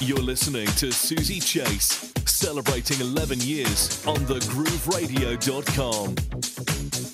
You're listening to Susie Chase, celebrating 11 years on thegrooveradio.com.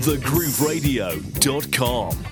thegrooveradio.com.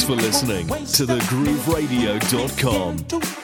Thanks for listening to thegrooveradio.com.